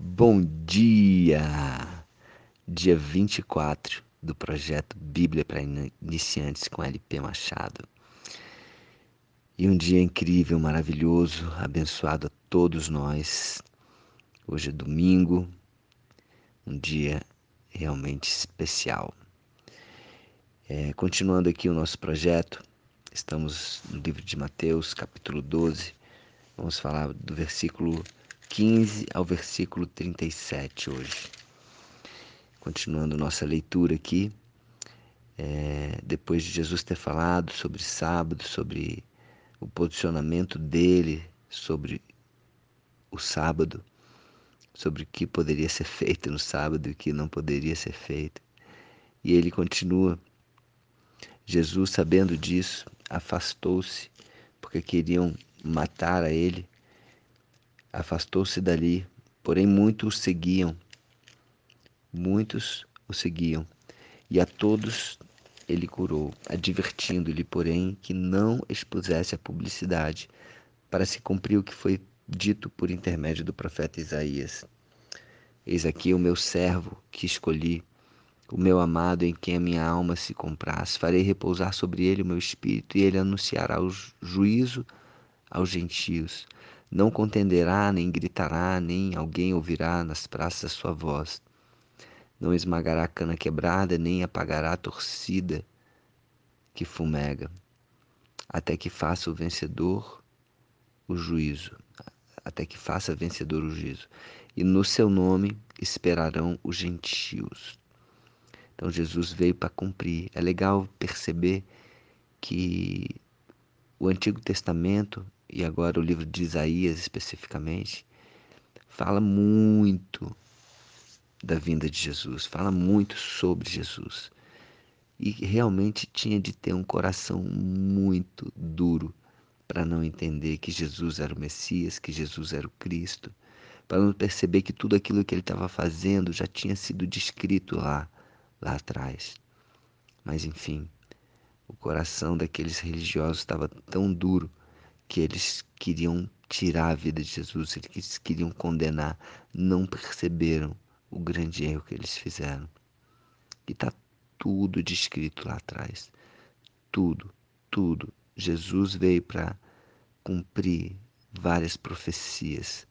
Bom dia! Dia 24 do projeto Bíblia para Iniciantes com LP Machado. E um dia incrível, maravilhoso, abençoado a todos nós. Hoje é domingo, um dia realmente especial. É, continuando aqui o nosso projeto, estamos no livro de Mateus, capítulo 12. Vamos falar do versículo 15 ao versículo 37 hoje. Continuando nossa leitura aqui, é, depois de Jesus ter falado sobre sábado, sobre o posicionamento dele sobre o sábado, sobre o que poderia ser feito no sábado e o que não poderia ser feito. E ele continua. Jesus, sabendo disso, afastou-se, porque queriam matar a ele afastou-se dali, porém muitos o seguiam. Muitos o seguiam, e a todos ele curou, advertindo-lhe, porém, que não expusesse a publicidade, para se cumprir o que foi dito por intermédio do profeta Isaías. Eis aqui o meu servo que escolhi, o meu amado em quem a minha alma se compraz. Farei repousar sobre ele o meu espírito e ele anunciará o juízo aos gentios não contenderá, nem gritará, nem alguém ouvirá nas praças sua voz. Não esmagará a cana quebrada, nem apagará a torcida que fumega, até que faça o vencedor o juízo, até que faça vencedor o juízo. E no seu nome esperarão os gentios. Então Jesus veio para cumprir. É legal perceber que o Antigo Testamento e agora o livro de Isaías especificamente, fala muito da vinda de Jesus, fala muito sobre Jesus. E realmente tinha de ter um coração muito duro para não entender que Jesus era o Messias, que Jesus era o Cristo, para não perceber que tudo aquilo que ele estava fazendo já tinha sido descrito lá, lá atrás. Mas enfim, o coração daqueles religiosos estava tão duro que eles queriam tirar a vida de Jesus, eles queriam condenar, não perceberam o grande erro que eles fizeram. E está tudo descrito lá atrás. Tudo, tudo. Jesus veio para cumprir várias profecias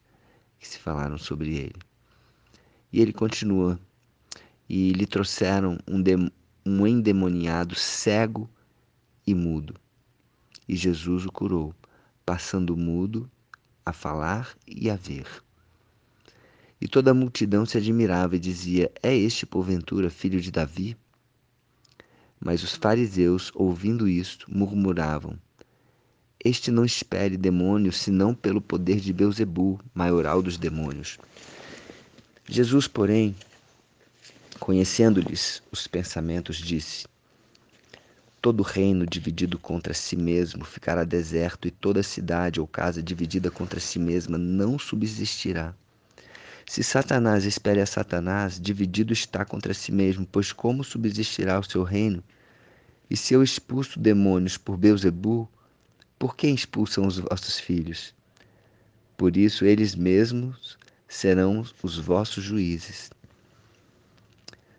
que se falaram sobre ele. E ele continua. E lhe trouxeram um, um endemoniado cego e mudo. E Jesus o curou passando mudo a falar e a ver. E toda a multidão se admirava e dizia: É este, porventura, filho de Davi? Mas os fariseus, ouvindo isto, murmuravam: Este não espere demônios, senão pelo poder de Beuzebu, maioral dos demônios. Jesus, porém, conhecendo-lhes os pensamentos, disse: Todo reino dividido contra si mesmo ficará deserto, e toda cidade ou casa dividida contra si mesma não subsistirá. Se Satanás espere a Satanás, dividido está contra si mesmo, pois como subsistirá o seu reino? E se eu expulso demônios por Beuzebu, por que expulsam os vossos filhos? Por isso eles mesmos serão os vossos juízes.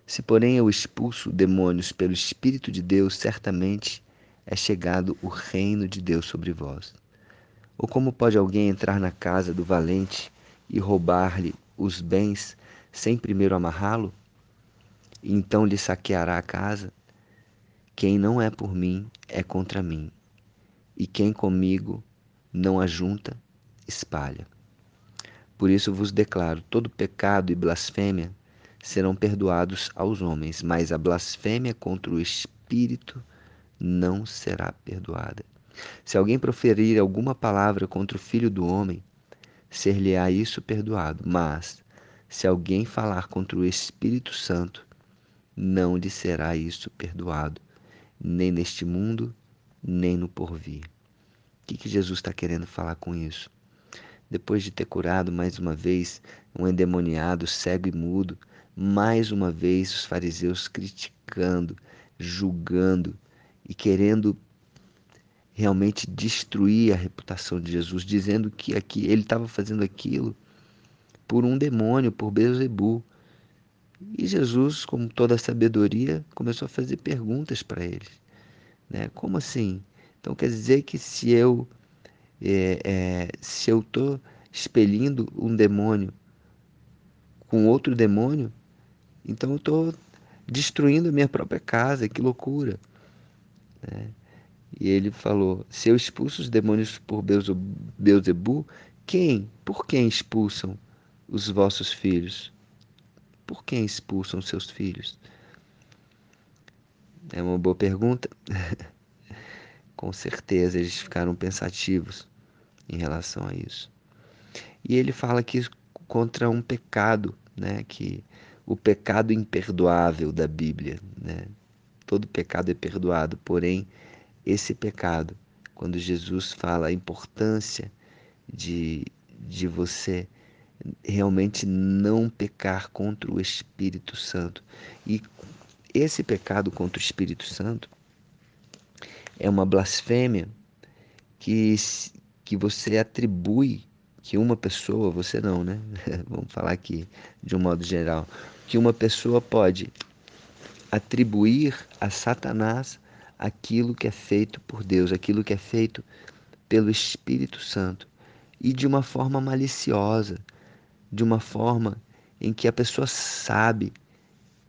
Se, porém, eu expulso demônios pelo Espírito de Deus, certamente é chegado o reino de Deus sobre vós. Ou como pode alguém entrar na casa do valente e roubar-lhe os bens sem primeiro amarrá-lo? Então lhe saqueará a casa? Quem não é por mim é contra mim, e quem comigo não ajunta, espalha. Por isso vos declaro: todo pecado e blasfêmia serão perdoados aos homens, mas a blasfêmia contra o Espírito não será perdoada. Se alguém proferir alguma palavra contra o Filho do Homem, ser-lhe-á isso perdoado. Mas, se alguém falar contra o Espírito Santo, não lhe será isso perdoado, nem neste mundo, nem no porvir. O que, que Jesus está querendo falar com isso? Depois de ter curado mais uma vez um endemoniado cego e mudo, mais uma vez os fariseus criticando, julgando e querendo realmente destruir a reputação de Jesus, dizendo que aqui ele estava fazendo aquilo por um demônio, por Beuzebu. E Jesus, com toda a sabedoria, começou a fazer perguntas para eles. Né? Como assim? Então quer dizer que se eu é, é, se eu estou expelindo um demônio com outro demônio, então eu estou destruindo a minha própria casa. Que loucura! Né? E ele falou: se eu expulso os demônios por Beuzebu, quem? Por quem expulsam os vossos filhos? Por quem expulsam seus filhos? É uma boa pergunta. Com certeza eles ficaram pensativos em relação a isso. E ele fala que contra um pecado, né, que o pecado imperdoável da Bíblia, né? Todo pecado é perdoado, porém esse pecado, quando Jesus fala a importância de, de você realmente não pecar contra o Espírito Santo. E esse pecado contra o Espírito Santo é uma blasfêmia que, que você atribui que uma pessoa, você não, né? Vamos falar aqui de um modo geral, que uma pessoa pode atribuir a Satanás aquilo que é feito por Deus, aquilo que é feito pelo Espírito Santo e de uma forma maliciosa, de uma forma em que a pessoa sabe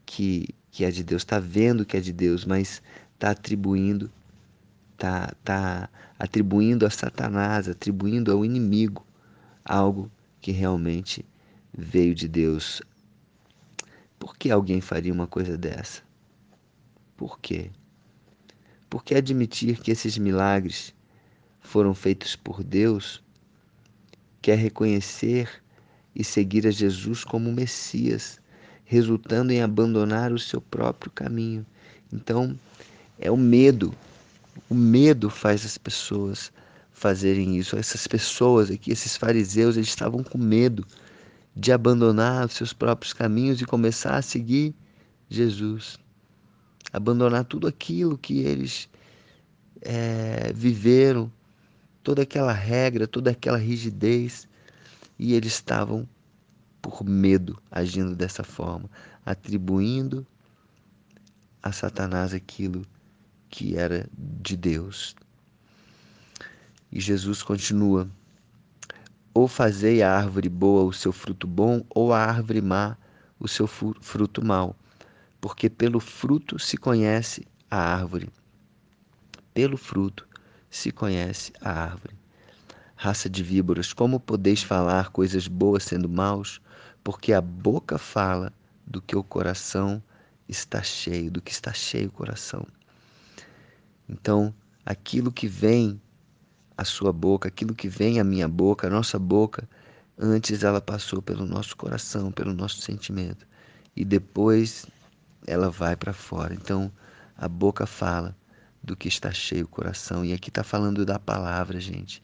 que, que é de Deus, está vendo que é de Deus, mas está atribuindo, está tá atribuindo a Satanás, atribuindo ao inimigo algo que realmente veio de Deus. Por que alguém faria uma coisa dessa? Por quê? Por que admitir que esses milagres foram feitos por Deus quer reconhecer e seguir a Jesus como Messias, resultando em abandonar o seu próprio caminho. Então, é o medo. O medo faz as pessoas fazerem isso. Essas pessoas aqui, esses fariseus, eles estavam com medo de abandonar os seus próprios caminhos e começar a seguir Jesus. Abandonar tudo aquilo que eles é, viveram, toda aquela regra, toda aquela rigidez, e eles estavam por medo agindo dessa forma, atribuindo a Satanás aquilo que era de Deus. E Jesus continua: Ou fazei a árvore boa o seu fruto bom, ou a árvore má o seu fruto mau, porque pelo fruto se conhece a árvore. Pelo fruto se conhece a árvore. Raça de víboras, como podeis falar coisas boas sendo maus? Porque a boca fala do que o coração está cheio, do que está cheio o coração. Então, aquilo que vem à sua boca, aquilo que vem à minha boca, a nossa boca, antes ela passou pelo nosso coração, pelo nosso sentimento, e depois ela vai para fora. Então, a boca fala do que está cheio o coração. E aqui está falando da palavra, gente.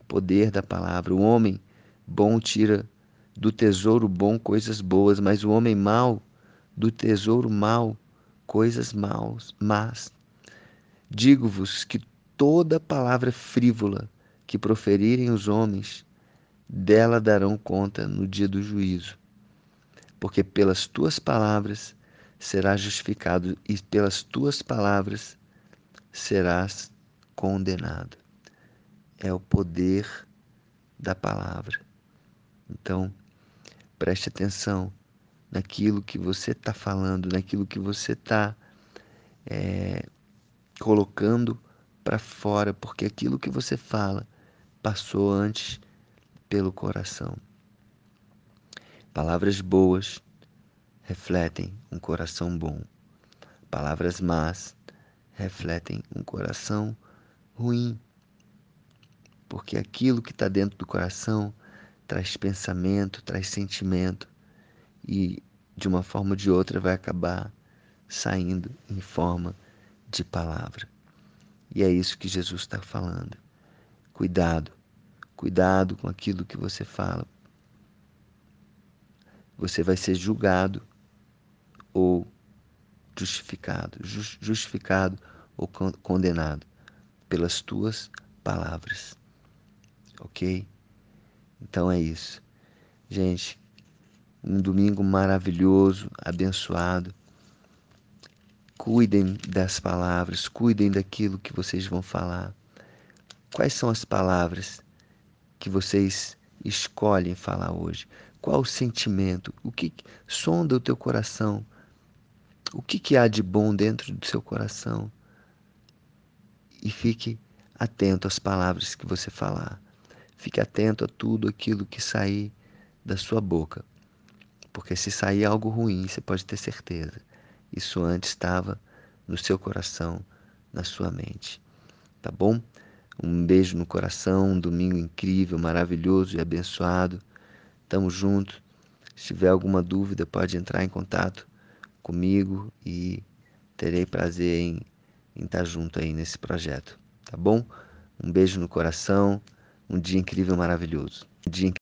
O poder da palavra. O homem bom tira do tesouro bom coisas boas, mas o homem mau do tesouro mau coisas maus, mas digo-vos que toda palavra frívola que proferirem os homens, dela darão conta no dia do juízo. Porque pelas tuas palavras serás justificado e pelas tuas palavras serás condenado. É o poder da palavra. Então, preste atenção naquilo que você está falando, naquilo que você está é, colocando para fora, porque aquilo que você fala passou antes pelo coração. Palavras boas refletem um coração bom. Palavras más refletem um coração ruim. Porque aquilo que está dentro do coração traz pensamento, traz sentimento e de uma forma ou de outra vai acabar saindo em forma de palavra. E é isso que Jesus está falando. Cuidado, cuidado com aquilo que você fala. Você vai ser julgado ou justificado, justificado ou condenado pelas tuas palavras. Ok? Então é isso. Gente, um domingo maravilhoso, abençoado. Cuidem das palavras, cuidem daquilo que vocês vão falar. Quais são as palavras que vocês escolhem falar hoje? Qual o sentimento? O que sonda o teu coração? O que, que há de bom dentro do seu coração? E fique atento às palavras que você falar. Fique atento a tudo aquilo que sair da sua boca. Porque se sair algo ruim, você pode ter certeza. Isso antes estava no seu coração, na sua mente. Tá bom? Um beijo no coração, um domingo incrível, maravilhoso e abençoado. Tamo junto. Se tiver alguma dúvida, pode entrar em contato comigo e terei prazer em, estar junto aí nesse projeto. Tá bom? Um beijo no coração. Um dia incrível, maravilhoso. Um dia incrível.